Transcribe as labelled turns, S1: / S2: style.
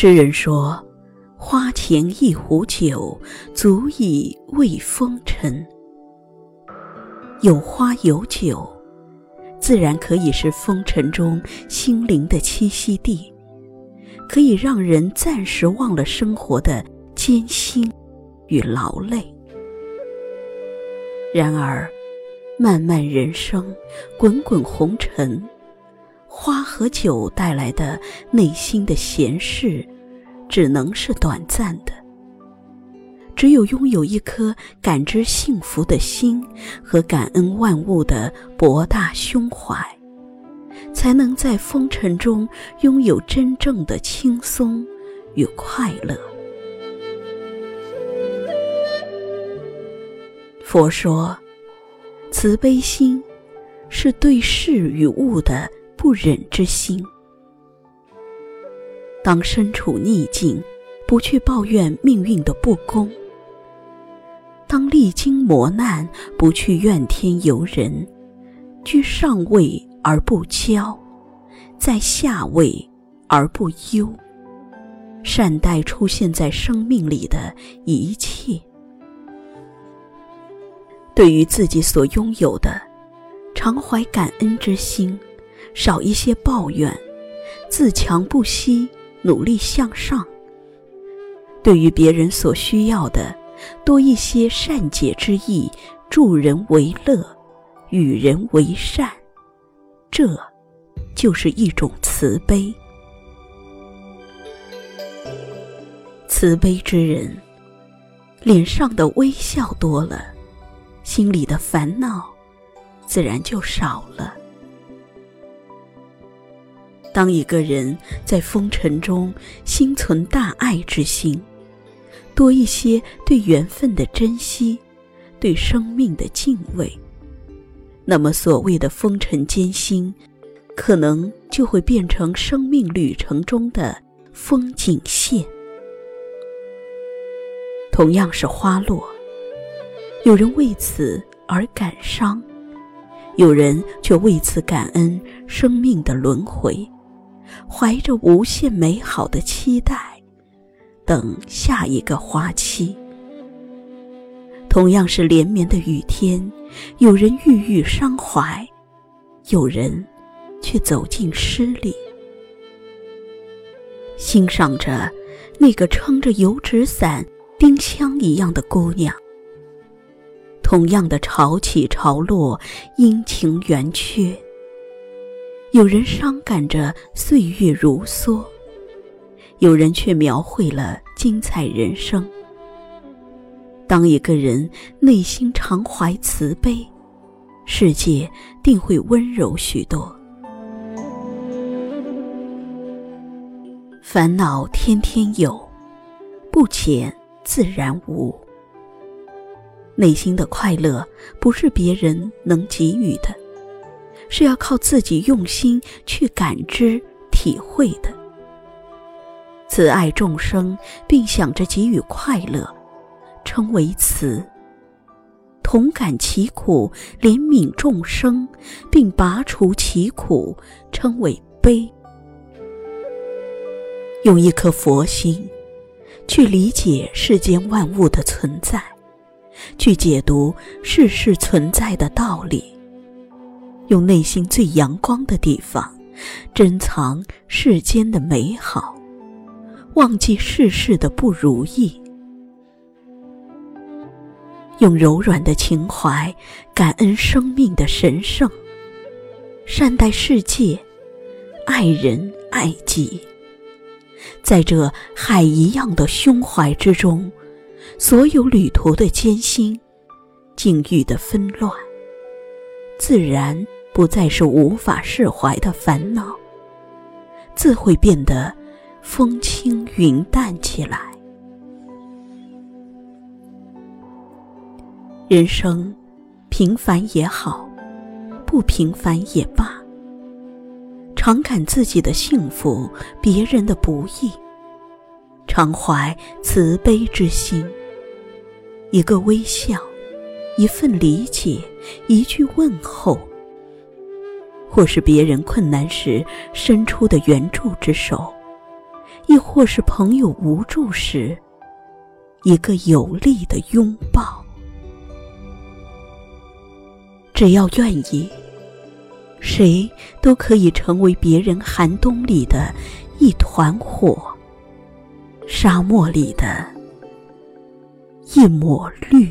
S1: 诗人说：“花前一壶酒，足以慰风尘。”有花有酒，自然可以是风尘中心灵的栖息地，可以让人暂时忘了生活的艰辛与劳累。然而，漫漫人生，滚滚红尘，花和酒带来的内心的闲适，只能是短暂的。只有拥有一颗感知幸福的心和感恩万物的博大胸怀，才能在风尘中拥有真正的轻松与快乐。佛说，慈悲心是对事与物的不忍之心。当身处逆境，不去抱怨命运的不公。当历经磨难，不去怨天尤人，居上位而不骄，在下位而不忧，善待出现在生命里的一切。对于自己所拥有的，常怀感恩之心，少一些抱怨，自强不息，努力向上。对于别人所需要的，多一些善解之意，助人为乐，与人为善，这，就是一种慈悲。慈悲之人，脸上的微笑多了，心里的烦恼，自然就少了。当一个人在风尘中心存大爱之心。多一些对缘分的珍惜，对生命的敬畏，那么所谓的风尘艰辛，可能就会变成生命旅程中的风景线。同样是花落，有人为此而感伤，有人却为此感恩生命的轮回，怀着无限美好的期待。等下一个花期。同样是连绵的雨天，有人郁郁伤怀，有人却走进诗里，欣赏着那个撑着油纸伞、丁香一样的姑娘。同样的潮起潮落，阴晴圆缺，有人伤感着岁月如梭。有人却描绘了精彩人生。当一个人内心常怀慈悲，世界定会温柔许多。烦恼天天有，不减自然无。内心的快乐不是别人能给予的，是要靠自己用心去感知、体会的。慈爱众生，并想着给予快乐，称为慈；同感其苦，怜悯众生，并拔除其苦，称为悲。用一颗佛心，去理解世间万物的存在，去解读世事存在的道理，用内心最阳光的地方，珍藏世间的美好。忘记世事的不如意，用柔软的情怀感恩生命的神圣，善待世界，爱人爱己。在这海一样的胸怀之中，所有旅途的艰辛、境遇的纷乱，自然不再是无法释怀的烦恼，自会变得。风轻云淡起来。人生平凡也好，不平凡也罢，常感自己的幸福，别人的不易，常怀慈悲之心。一个微笑，一份理解，一句问候，或是别人困难时伸出的援助之手。亦或是朋友无助时，一个有力的拥抱。只要愿意，谁都可以成为别人寒冬里的一团火，沙漠里的一抹绿。